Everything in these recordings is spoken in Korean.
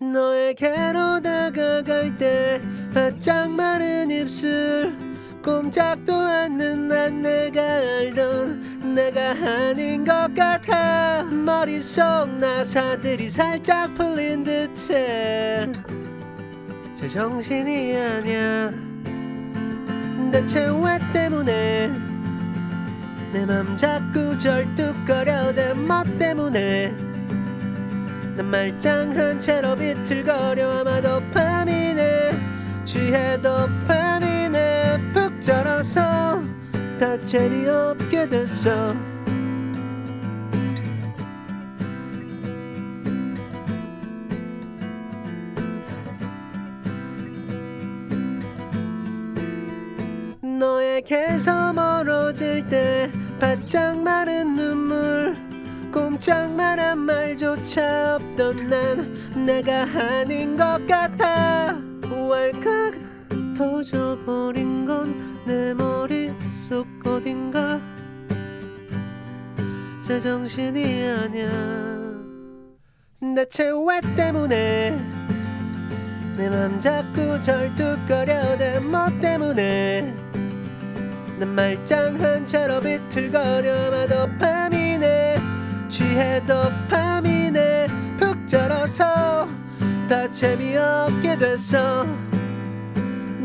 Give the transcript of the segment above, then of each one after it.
너에게로 다가갈 때 바짝 마른 입술 꼼짝도 않는 난 내가 알던 내가 아닌 것 같아. 머릿속 나사들이 살짝 풀린 듯해. 제 정신이 아냐 대체 왜 때문에? 내 맘 자꾸 절뚝거려대 뭐 때문에 난 말짱한 채로 비틀거려. 아마도 밤이네 취해 도파민에 푹 절어서 다 재미없게 됐어. 너에게서 멀어질 때 바짝 마른 눈물 꼼짝만한 말조차 없던 난 내가 아닌 것 같아. 왈칵 터져버린 건 내 머릿속 어딘가. 제정신이 아냐 대체 왜 때문에. 내 맘 자꾸 절뚝거려대 뭐 때문에. 난 말짱한 채로 비틀거려. 아마도 밤이네 취 해도 밤이네 푹 절어서 다 재미없게 됐어.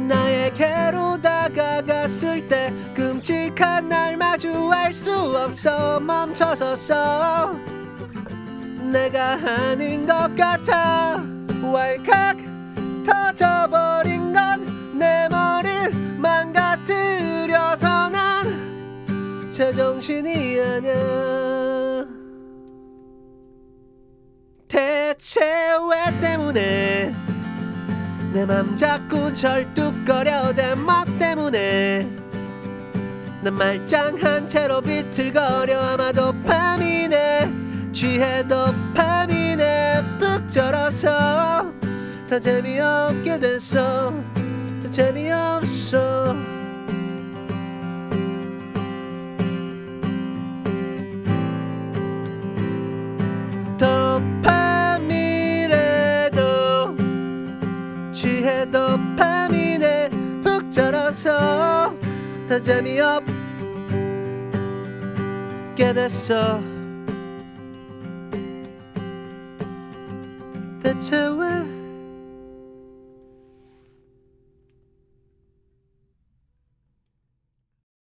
나에게로 다가갔을 때 끔찍한 날 마주할 수 없어. 멈춰섰어. 내가 아닌 것 같아. 왈칵 터져버린 건 내 머리를 망가뜨려서 난 제정신이 아냐 대체 왜 때문에 내 맘 자꾸 절뚝거려대 뭐 때문에 난 말짱한 채로 비틀거려. 아마도 밤이네 취해도 밤이네 푹 절어서 다 재미없게 됐어. 다 재미없어 취해도 밤이네. 푹 절어서 다 재미없게 됐어. 대체 왜